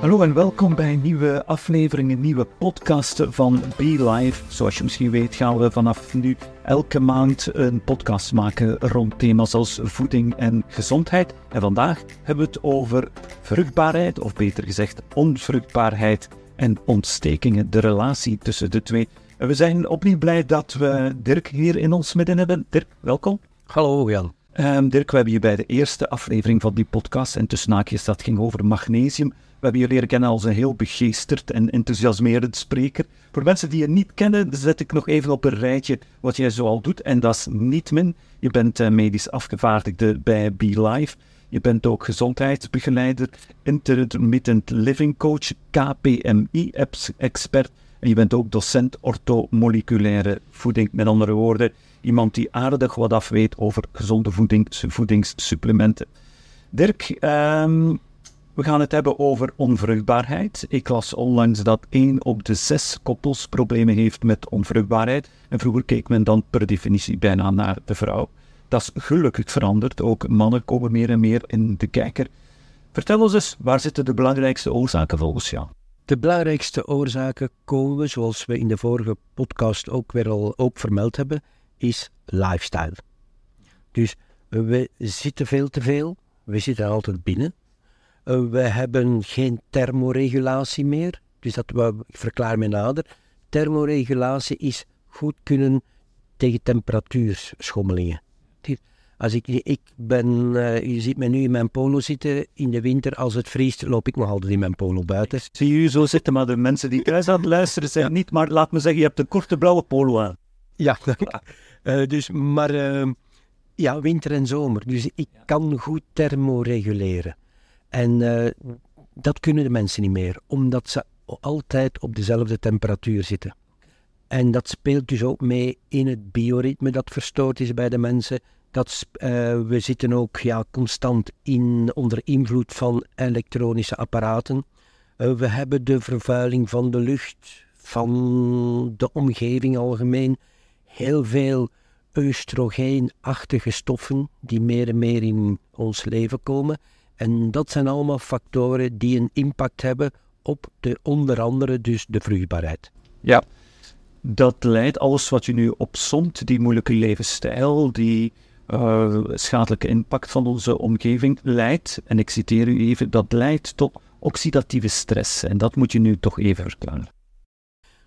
Hallo en welkom bij een nieuwe aflevering, een nieuwe podcast van Be Live. Zoals je misschien weet gaan we vanaf nu elke maand een podcast maken rond thema's als voeding en gezondheid. En vandaag hebben we het over vruchtbaarheid, of beter gezegd onvruchtbaarheid en ontstekingen, de relatie tussen de twee. En we zijn opnieuw blij dat we Dirk hier in ons midden hebben. Dirk, welkom. Hallo Jan. Um, Dirk, we hebben je bij de eerste aflevering van die podcast, en tussen naakjes dat ging over magnesium, hebben je leren kennen als een heel begeesterd en enthousiasmerend spreker. Voor mensen die je niet kennen, zet ik nog even op een rijtje wat jij zoal doet. En dat is niet min. Je bent uh, medisch afgevaardigde bij BeLife. Je bent ook gezondheidsbegeleider, intermittent living coach, KPMI-expert. En je bent ook docent orthomoleculaire voeding. Met andere woorden, iemand die aardig wat af weet over gezonde voeding, voedingssupplementen. Dirk, um, we gaan het hebben over onvruchtbaarheid. Ik las onlangs dat 1 op de 6 koppels problemen heeft met onvruchtbaarheid. En vroeger keek men dan per definitie bijna naar de vrouw. Dat is gelukkig veranderd. Ook mannen komen meer en meer in de kijker. Vertel ons eens, waar zitten de belangrijkste oorzaken volgens jou? De belangrijkste oorzaken komen, zoals we in de vorige podcast ook weer al ook vermeld hebben, is lifestyle. Dus we zitten veel te veel, we zitten altijd binnen. Eh, we hebben geen thermoregulatie meer. Dus dat we, ik verklaar me nader. Thermoregulatie is goed kunnen tegen temperatuurschommelingen. Als ik, ik ben, uh, je ziet me nu in mijn polo zitten. In de winter, als het vriest, loop ik nog altijd in mijn polo buiten. Zie je zo zitten, maar de mensen die thuis aan het luisteren zijn niet. Maar laat me zeggen, je hebt een korte blauwe polo aan. Ja, uh, dus, maar uh, ja, winter en zomer. Dus ik kan goed thermoreguleren. En uh, dat kunnen de mensen niet meer, omdat ze altijd op dezelfde temperatuur zitten. En dat speelt dus ook mee in het bioritme dat verstoord is bij de mensen. Dat, uh, we zitten ook ja, constant in, onder invloed van elektronische apparaten. Uh, we hebben de vervuiling van de lucht, van de omgeving algemeen. Heel veel oestrogeenachtige stoffen die meer en meer in ons leven komen. En dat zijn allemaal factoren die een impact hebben op de, onder andere dus de vruchtbaarheid. Ja, dat leidt alles wat je nu opsomt, die moeilijke levensstijl, die uh, schadelijke impact van onze omgeving, leidt, en ik citeer u even, dat leidt tot oxidatieve stress. En dat moet je nu toch even verklaren.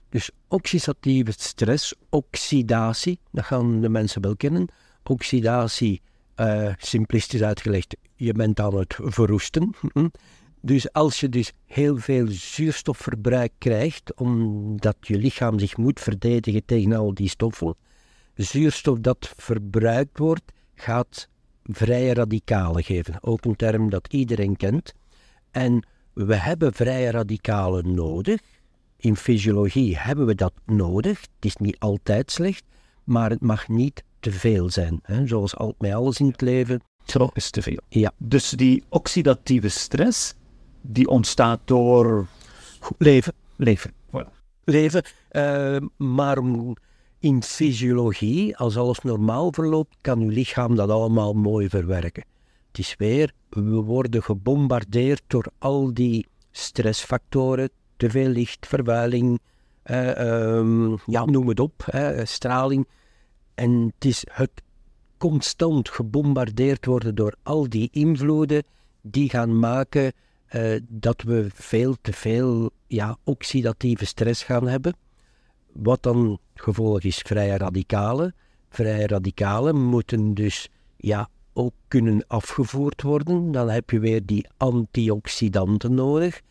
Dus oxidatieve stress, oxidatie, dat gaan de mensen wel kennen. Oxidatie, uh, simplistisch uitgelegd, je bent aan het verroesten. Dus als je dus heel veel zuurstofverbruik krijgt, omdat je lichaam zich moet verdedigen tegen al die stoffen, zuurstof dat verbruikt wordt, gaat vrije radicalen geven. Ook een term dat iedereen kent. En we hebben vrije radicalen nodig. In fysiologie hebben we dat nodig. Het is niet altijd slecht, maar het mag niet te veel zijn. Zoals al, met alles in het leven. Is te veel. Ja. Dus die oxidatieve stress, die ontstaat door leven. Leven. Voilà. Leven, uh, maar in fysiologie, als alles normaal verloopt, kan uw lichaam dat allemaal mooi verwerken. Het is weer, we worden gebombardeerd door al die stressfactoren, te veel licht, vervuiling, uh, um, ja, noem het op, straling. En het is het constant gebombardeerd worden door al die invloeden die gaan maken uh, dat we veel te veel ja, oxidatieve stress gaan hebben. Wat dan gevolg is vrije radicalen. Vrije radicalen moeten dus ja, ook kunnen afgevoerd worden. Dan heb je weer die antioxidanten nodig.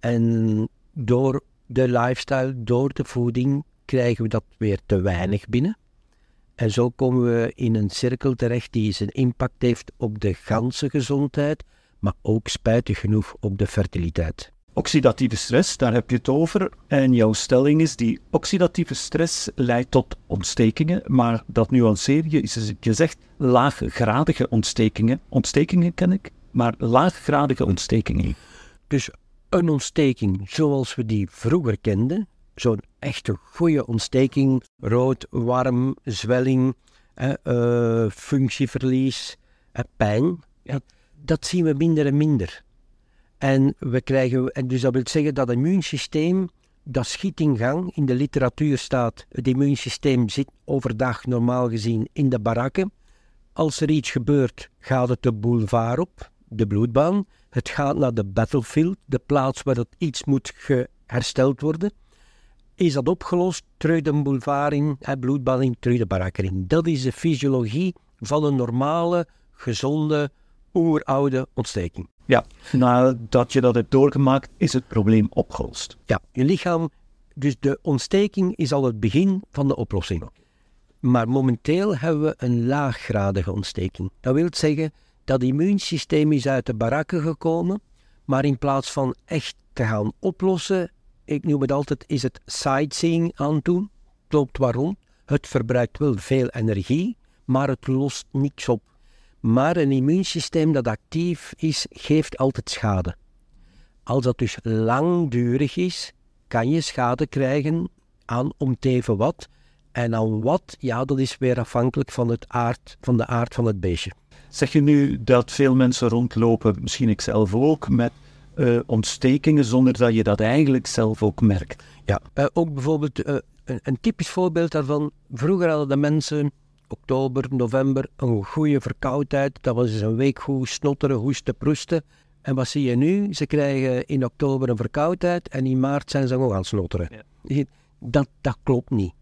En door de lifestyle, door de voeding, krijgen we dat weer te weinig binnen. En zo komen we in een cirkel terecht die zijn impact heeft op de ganse gezondheid, maar ook spijtig genoeg op de fertiliteit. Oxidatieve stress, daar heb je het over. En jouw stelling is die oxidatieve stress leidt tot ontstekingen, maar dat nuanceer je. Is, je zegt laaggradige ontstekingen. Ontstekingen ken ik, maar laaggradige ontstekingen. Dus een ontsteking zoals we die vroeger kenden, zo'n echte goede ontsteking, rood, warm, zwelling, uh, functieverlies, pijn, ja, dat zien we minder en minder. En, we krijgen, en dus dat wil zeggen dat het immuunsysteem, dat schiet in gang. In de literatuur staat, het immuunsysteem zit overdag normaal gezien in de barakken. Als er iets gebeurt, gaat het de boulevard op, de bloedbaan. Het gaat naar de battlefield, de plaats waar het iets moet hersteld worden. Is dat opgelost, terug de boulevard in, in, terug de barakken in. Dat is de fysiologie van een normale, gezonde, oeroude ontsteking. Ja, nadat je dat hebt doorgemaakt, is het probleem opgelost. Ja, je lichaam, dus de ontsteking is al het begin van de oplossing. Maar momenteel hebben we een laaggradige ontsteking. Dat wil zeggen, dat immuunsysteem is uit de barakken gekomen, maar in plaats van echt te gaan oplossen, ik noem het altijd, is het sightseeing aan het doen. Klopt waarom? Het verbruikt wel veel energie, maar het lost niks op. Maar een immuunsysteem dat actief is, geeft altijd schade. Als dat dus langdurig is, kan je schade krijgen aan om te even wat. En aan wat, ja, dat is weer afhankelijk van, het aard, van de aard van het beestje. Zeg je nu dat veel mensen rondlopen, misschien ik zelf ook, met uh, ontstekingen zonder dat je dat eigenlijk zelf ook merkt? Ja, uh, ook bijvoorbeeld uh, een, een, typisch voorbeeld daarvan. Vroeger hadden de mensen oktober, november een goede verkoudheid. Dat was dus een week goed snotteren, hoesten, proesten. En wat zie je nu? Ze krijgen in oktober een verkoudheid en in maart zijn ze nog aan het snotteren. Ja. Dat, dat klopt niet.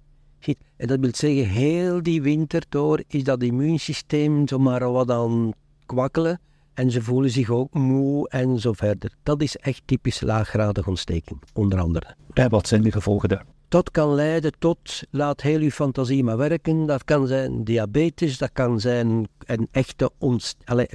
En dat wil zeggen, heel die winter door is dat immuunsysteem zomaar wat aan kwakkelen. En ze voelen zich ook moe en zo verder. Dat is echt typisch laaggradige ontsteking, onder andere. En wat zijn de gevolgen daar? Dat kan leiden tot, laat heel uw fantasie maar werken, dat kan zijn diabetes, dat kan zijn een echte allez,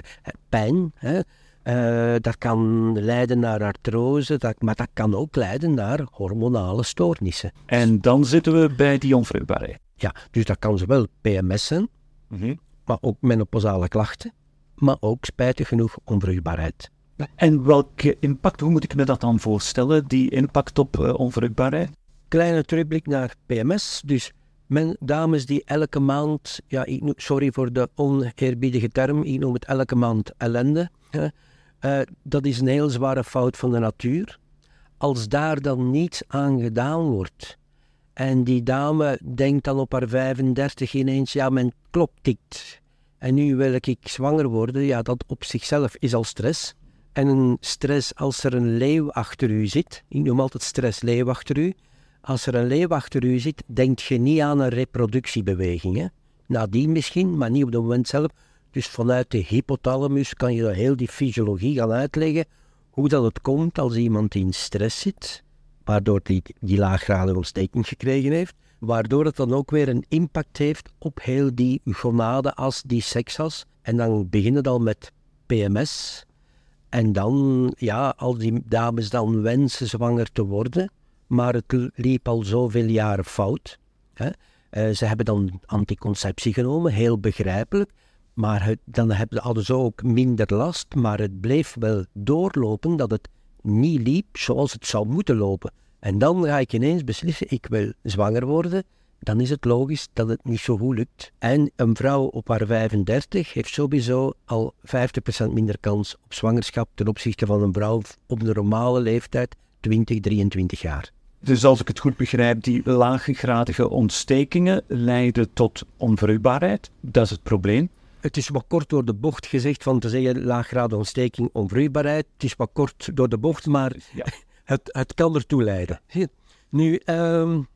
pijn. Hè. Uh, dat kan leiden naar artrose, dat, maar dat kan ook leiden naar hormonale stoornissen. En dan zitten we bij die onvruchtbaarheid. Ja, dus dat kan zowel PMS zijn, mm maar ook menopausale klachten, maar ook spijtig genoeg onvruchtbaarheid. En welke impact, hoe moet ik me dat dan voorstellen, die impact op uh, onvruchtbaarheid? Kleine terugblik naar PMS. Dus men, dames die elke maand, ja, ik, sorry voor de oneerbiedige term, ik noem het elke maand ellende. Uh, dat is een heel zware fout van de natuur. Als daar dan niets aan gedaan wordt, en die dame denkt dan op haar 35 ineens, ja, mijn klok tikt. En nu wil ik zwanger worden, ja, dat op zichzelf is al stress. En een stress als er een leeuw achter u zit, ik noem altijd stress leeuw achter u, als er een leeuw achter u zit, denkt je niet aan een reproductiebeweging. Hè? Nadien misschien, maar niet op het moment zelf. Dus vanuit de hypothalamus kan je heel die fysiologie gaan uitleggen hoe dat het komt als iemand in stress zit, waardoor die, die laaggradige ontsteking gekregen heeft, waardoor het dan ook weer een impact heeft op heel die gonadenas, die seksas. En dan beginnen dan met PMS. En dan, ja, als die dames dan wensen zwanger te worden, maar het liep al zoveel jaren fout. Hè. Uh, ze hebben dan anticonceptie genomen, heel begrijpelijk. Maar het, dan hebben, hadden ze ook minder last, maar het bleef wel doorlopen dat het niet liep zoals het zou moeten lopen. En dan ga ik ineens beslissen, ik wil zwanger worden. Dan is het logisch dat het niet zo goed lukt. En een vrouw op haar 35 heeft sowieso al 50% minder kans op zwangerschap ten opzichte van een vrouw op de normale leeftijd, 20, 23 jaar. Dus als ik het goed begrijp, die laaggradige ontstekingen leiden tot onvruchtbaarheid. Dat is het probleem. Het is wat kort door de bocht gezegd van te zeggen laaggradige ontsteking, onvruchtbaarheid. Het is wat kort door de bocht, maar ja. Het, het kan ertoe leiden. Nu, um,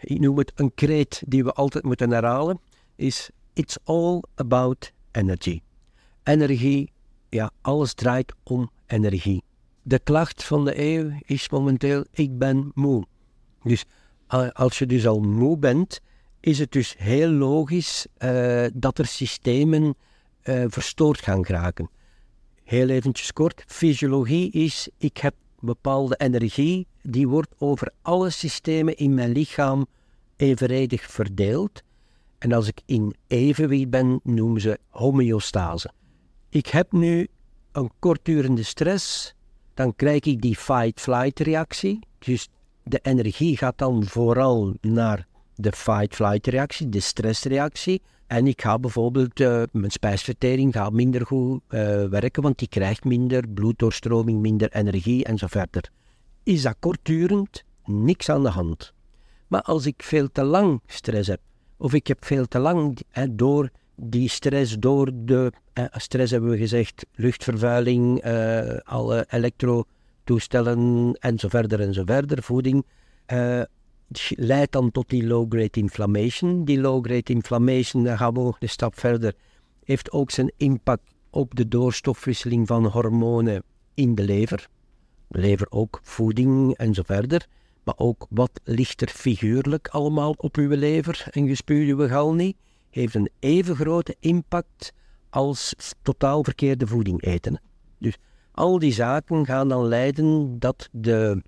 ik noem het een kreet die we altijd moeten herhalen, is it's all about energy. Energie, ja, alles draait om energie de klacht van de eeuw is momenteel: ik ben moe. Dus als je dus al moe bent, is het dus heel logisch uh, dat er systemen uh, verstoord gaan geraken. Heel eventjes kort, fysiologie is, ik heb bepaalde energie, die wordt over alle systemen in mijn lichaam evenredig verdeeld. En als ik in evenwicht ben, noemen ze homeostase. Ik heb nu een kortdurende stress, dan krijg ik die fight-flight reactie. Dus de energie gaat dan vooral naar de fight-flight reactie, de stressreactie. En ik ga bijvoorbeeld, uh, mijn spijsvertering gaat minder goed uh, werken, want die krijgt minder bloeddoorstroming, minder energie en zo verder. Is dat kortdurend? Niks aan de hand. Maar als ik veel te lang stress heb, of ik heb veel te lang door die stress, door de stress hebben we gezegd, luchtvervuiling, alle elektrotoestellen en zo verder en zo verder, voeding, leidt dan tot die low-grade inflammation. Die low-grade inflammation, daar gaan we een stap verder, heeft ook zijn impact op de doorstofwisseling van hormonen in de lever. De lever ook voeding en zo verder. Maar ook wat ligt er figuurlijk allemaal op uw lever en gespuwd uw galnie, heeft een even grote impact als totaal verkeerde voeding eten. Dus al die zaken gaan dan leiden dat de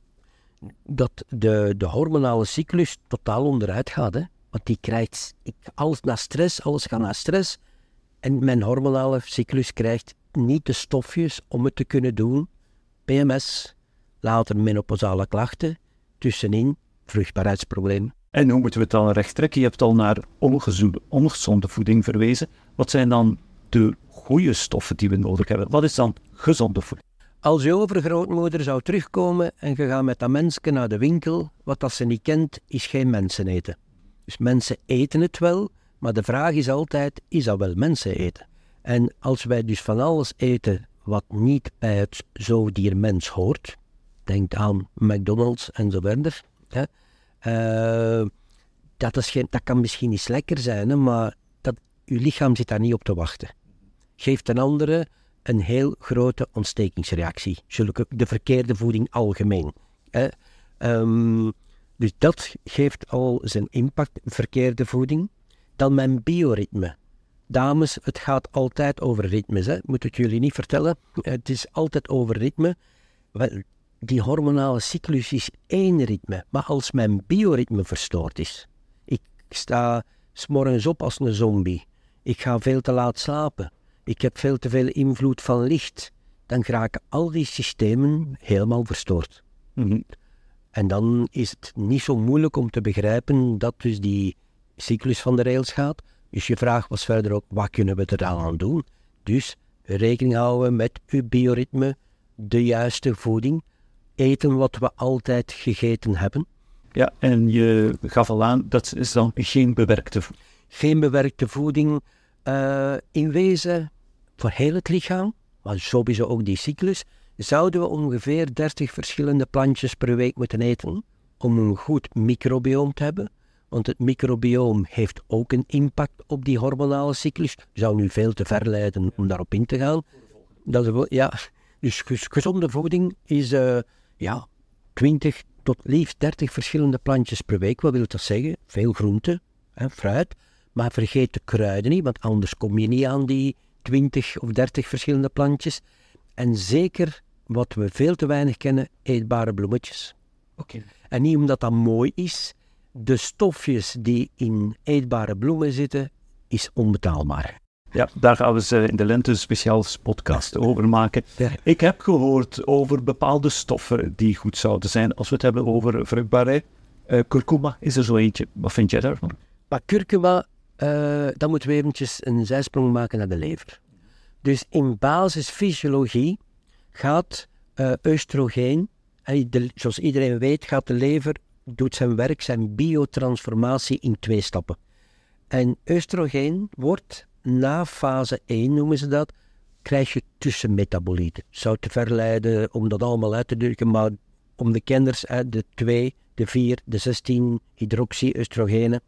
dat de, de hormonale cyclus totaal onderuit gaat. Hè? Want die krijgt ik, alles naar stress, alles gaat naar stress. En mijn hormonale cyclus krijgt niet de stofjes om het te kunnen doen. PMS, later menopausale klachten, tussenin vruchtbaarheidsproblemen. En hoe moeten we het dan recht trekken? Je hebt al naar ongezonde, ongezonde voeding verwezen. Wat zijn dan de goede stoffen die we nodig hebben? Wat is dan gezonde voeding? Als je overgrootmoeder zou terugkomen en je gaat met dat mensje naar de winkel, wat dat ze niet kent, is geen mensen eten. Dus mensen eten het wel, maar de vraag is altijd, is dat wel mensen eten? En als wij dus van alles eten wat niet bij het zoodiermens hoort, denk aan McDonald's en zo verder, hè, uh, dat, is geen, dat kan misschien niet lekker zijn, hè, maar dat, uw lichaam zit daar niet op te wachten. Geeft een andere een heel grote ontstekingsreactie. De verkeerde voeding algemeen. Ehm, dus dat geeft al zijn impact, verkeerde voeding. Dan mijn bioritme. Dames, het gaat altijd over ritmes, hè? moet ik jullie niet vertellen. Het is altijd over ritme. Wel, die hormonale cyclus is één ritme, maar als mijn bioritme verstoord is, ik sta s'morgens op als een zombie, ik ga veel te laat slapen, ik heb veel te veel invloed van licht, dan geraken al die systemen helemaal verstoord. Mhm. En dan is het niet zo moeilijk om te begrijpen dat dus die cyclus van de rails gaat. Dus je vraag was verder ook, wat kunnen we er dan aan doen? Dus rekening houden met uw bioritme, de juiste voeding, eten wat we altijd gegeten hebben. Ja, en je gaf al aan, dat is dan geen bewerkte voeding. Geen bewerkte voeding. Uh, in wezen voor heel het lichaam, maar sowieso ook die cyclus, zouden we ongeveer 30 verschillende plantjes per week moeten eten om een goed microbioom te hebben. Want het microbioom heeft ook een impact op die hormonale cyclus. Zou nu veel te ver leiden om daarop in te gaan. Dat is, ja, dus gezonde voeding is uh, ja, 20 tot liefst 30 verschillende plantjes per week. Wat wil dat zeggen? Veel groenten, hè, fruit. Maar vergeet de kruiden niet, want anders kom je niet aan die 20 of 30 verschillende plantjes. En zeker, wat we veel te weinig kennen, eetbare bloemetjes. Oké. En niet omdat dat mooi is, de stofjes die in eetbare bloemen zitten, is onbetaalbaar. Ja, daar gaan we ze in de lente speciaal podcast over maken. Ik heb gehoord over bepaalde stoffen die goed zouden zijn als we het hebben over vruchtbaarheid. Uh, kurkuma is er zo eentje. Wat vind jij daarvan? Maar kurkuma uh, dan moeten we eventjes een zijsprong maken naar de lever. Dus in basisfysiologie gaat uh, oestrogeen, zoals iedereen weet, gaat de lever, doet zijn werk, zijn biotransformatie in twee stappen. En oestrogeen wordt na fase 1, noemen ze dat, krijg je tussenmetabolieten. Zou te verleiden om dat allemaal uit te drukken, maar om de kenners, de 2, de 4, de 16 hydroxy-oestrogenen,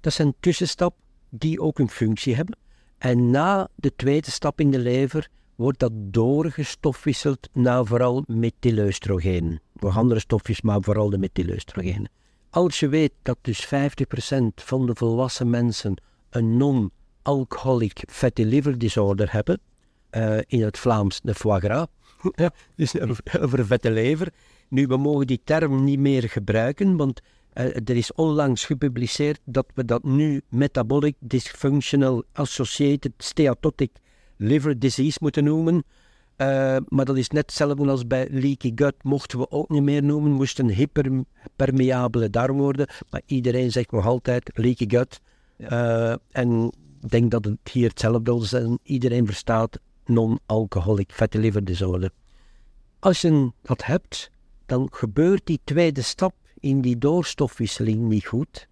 dat zijn tussenstap die ook een functie hebben. En na de tweede stap in de lever wordt dat doorgestofwisseld naar vooral methyleustrogeen. Voor andere stofjes, maar vooral de methyleustrogenen. Als je weet dat dus 50% van de volwassen mensen een non-alcoholic fatty liver disorder hebben, uh, in het Vlaams de foie gras, dus over vette lever. Nu, we mogen die term niet meer gebruiken, want er is onlangs gepubliceerd dat we dat nu metabolic dysfunctional associated steatotic liver disease moeten noemen. Uh, maar dat is net hetzelfde als bij leaky gut, mochten we ook niet meer noemen, moesten hyperpermeabele darm worden. Maar iedereen zegt nog altijd leaky gut. Uh, en Ik denk dat het hier hetzelfde is en iedereen verstaat non-alcoholic fatty liver disorder. Als je dat hebt, dan gebeurt die tweede stap in die doorstofwisseling niet goed.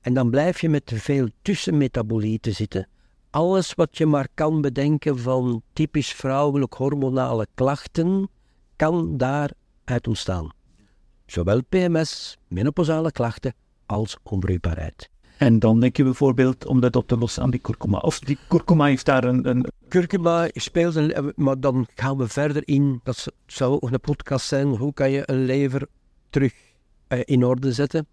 En dan blijf je met te veel tussenmetabolieten zitten. Alles wat je maar kan bedenken van typisch vrouwelijk hormonale klachten, kan daaruit ontstaan. Zowel PMS, menopausale klachten, als onvruchtbaarheid. En dan denk je bijvoorbeeld om dat op te lossen aan die kurkuma. Of die kurkuma heeft daar een... een... Kurkuma speelt een... Maar dan gaan we verder in. Dat zou ook een podcast zijn. Hoe kan je een lever terug in orde zetten?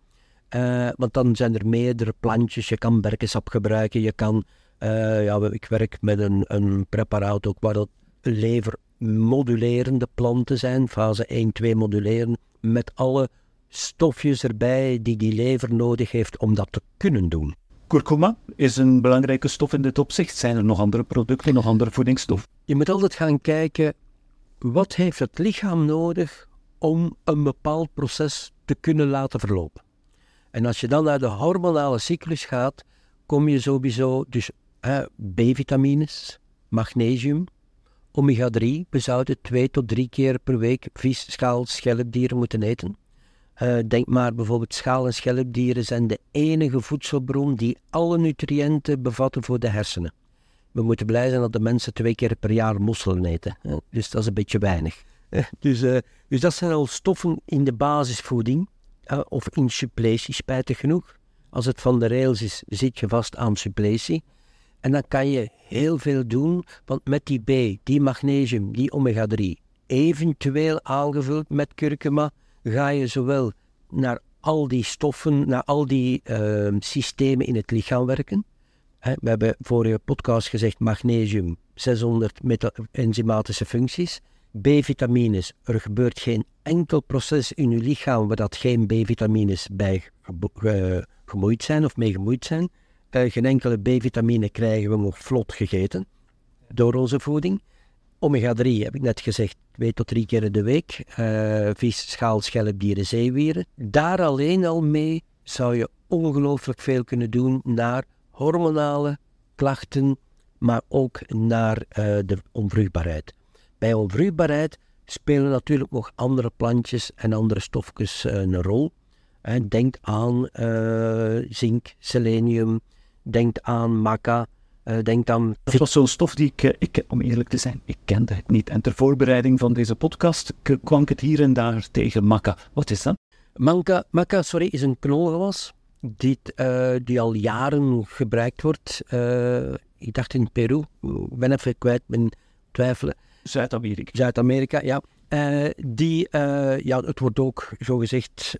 Uh, want dan zijn er meerdere plantjes. Je kan berkensap gebruiken. Je kan... Uh, ja, ik werk met een, een preparaat ook waar dat levermodulerende planten zijn. Fase 1, 2 moduleren. Met alle stofjes erbij die die lever nodig heeft om dat te kunnen doen. Kurkuma is een belangrijke stof in dit opzicht. Zijn er nog andere producten, nog andere voedingsstoffen? Je moet altijd gaan kijken, wat heeft het lichaam nodig om een bepaald proces te kunnen laten verlopen? En als je dan naar de hormonale cyclus gaat, kom je sowieso dus B-vitamines, magnesium, omega-3. We zouden twee tot drie keer per week vis, schaal, schelpdieren moeten eten. Uh, denk maar bijvoorbeeld schaal- en schelpdieren zijn de enige voedselbron die alle nutriënten bevatten voor de hersenen. We moeten blij zijn dat de mensen twee keer per jaar mosselen eten. Dus dat is een beetje weinig. Dus, dus dat zijn al stoffen in de basisvoeding. of in suppletie, spijtig genoeg. Als het van de rails is, zit je vast aan suppletie. En dan kan je heel veel doen, want met die B, die magnesium, die omega-3, eventueel aangevuld met kurkuma, ga je zowel naar al die stoffen, naar al die uh, systemen in het lichaam werken. We hebben vorige podcast gezegd magnesium, 600 enzymatische functies. B-vitamines, er gebeurt geen enkel proces in uw lichaam waar dat geen B-vitamines bij gemoeid zijn of mee gemoeid zijn. Uh, geen enkele B-vitamine krijgen we nog vlot gegeten door onze voeding. Omega-3 heb ik net gezegd, twee tot drie keer in de week. Uh, vis, schaal, schelpdieren, zeewieren. Daar alleen al mee zou je ongelooflijk veel kunnen doen naar hormonale klachten, maar ook naar de onvruchtbaarheid. Bij onvruchtbaarheid spelen natuurlijk nog andere plantjes en andere stofjes uh, een rol. denk aan zink, selenium, denk aan maca, uh, denk dan... Dat was zo'n stof die ik, eh, ik, om eerlijk te zijn, ik kende het niet. En ter voorbereiding van deze podcast kwam ik het hier en daar tegen maca. Wat is dat? Maca, maca sorry, is een knolgewas die, uh, die al jaren gebruikt wordt. Ik dacht in Peru, ik ben even kwijt, ben twijfelen. Zuid-Amerika. Zuid-Amerika, ja. die, ja, het wordt ook zogezegd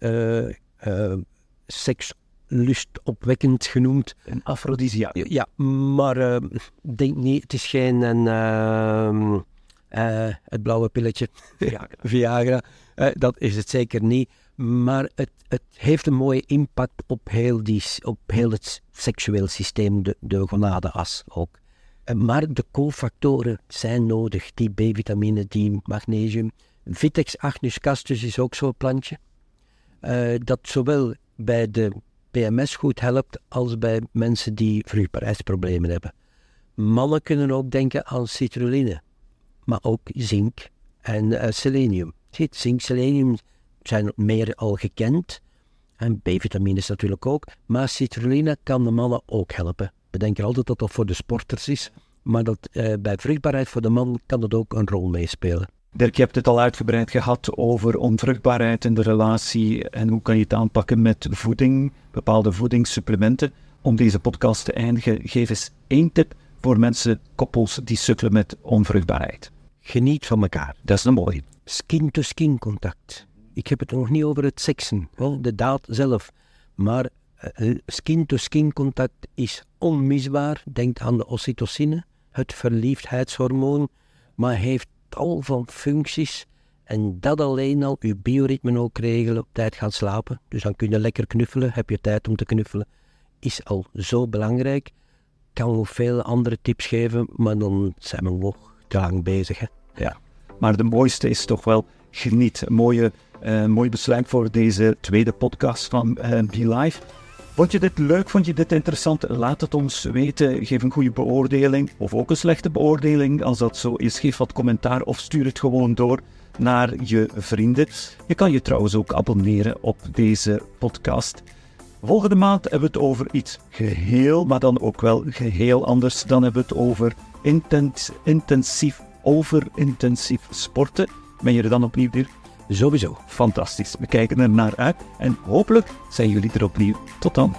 seks lustopwekkend genoegd. Een afrodisiac. Ja, maar uh, denk niet, het is geen een, uh, uh, het blauwe pilletje, Viagra, Viagra. Eh, dat is het zeker niet. Maar het, het heeft een mooie impact op heel, die, op heel het seksueel systeem, de, de gonadeas ook. Maar de cofactoren zijn nodig, die B-vitamine, die magnesium. Vitex agnus castus is ook zo'n plantje. dat zowel bij de PMS goed helpt als bij mensen die vruchtbaarheidsproblemen hebben. Mannen kunnen ook denken aan citrulline, maar ook zink en uh, selenium. Ziet, zink, selenium zijn meer al gekend. En B-vitamines natuurlijk ook. Maar citrulline kan de mannen ook helpen. We denken altijd dat dat voor de sporters is. Maar dat, uh, bij vruchtbaarheid voor de man kan dat ook een rol meespelen. Dirk, je hebt het al uitgebreid gehad over onvruchtbaarheid in de relatie en hoe kan je het aanpakken met voeding, bepaalde voedingssupplementen. Om deze podcast te eindigen, geef eens één tip voor mensen, koppels die sukkelen met onvruchtbaarheid. Geniet van elkaar. Dat is een mooie. Skin-to-skin contact. Ik heb het nog niet over het seksen, de daad zelf. Maar eh, skin-to-skin contact is onmisbaar. Denk aan de oxytocine, het verliefdheidshormoon, maar heeft tal van functies. En dat alleen al, je bioritme ook regelen, op tijd gaan slapen. Dus dan kun je lekker knuffelen, heb je tijd om te knuffelen. Is al zo belangrijk. Kan nog veel andere tips geven, maar dan zijn we nog te lang bezig. Hè? Ja, maar de mooiste is toch wel geniet. Een mooie, uh, mooi besluit voor deze tweede podcast van uh, Be Live. Vond je dit leuk? Vond je dit interessant? Laat het ons weten. Geef een goede beoordeling of ook een slechte beoordeling. Als dat zo is, geef wat commentaar of stuur het gewoon door naar je vrienden. Je kan je trouwens ook abonneren op deze podcast. Volgende maand hebben we het over iets geheel, maar dan ook wel geheel anders. Dan hebben we het over intens, intensief, overintensief sporten. Ben je er dan opnieuw, Dirk? Sowieso. Fantastisch. We kijken er naar uit en hopelijk zijn jullie er opnieuw. Tot dan.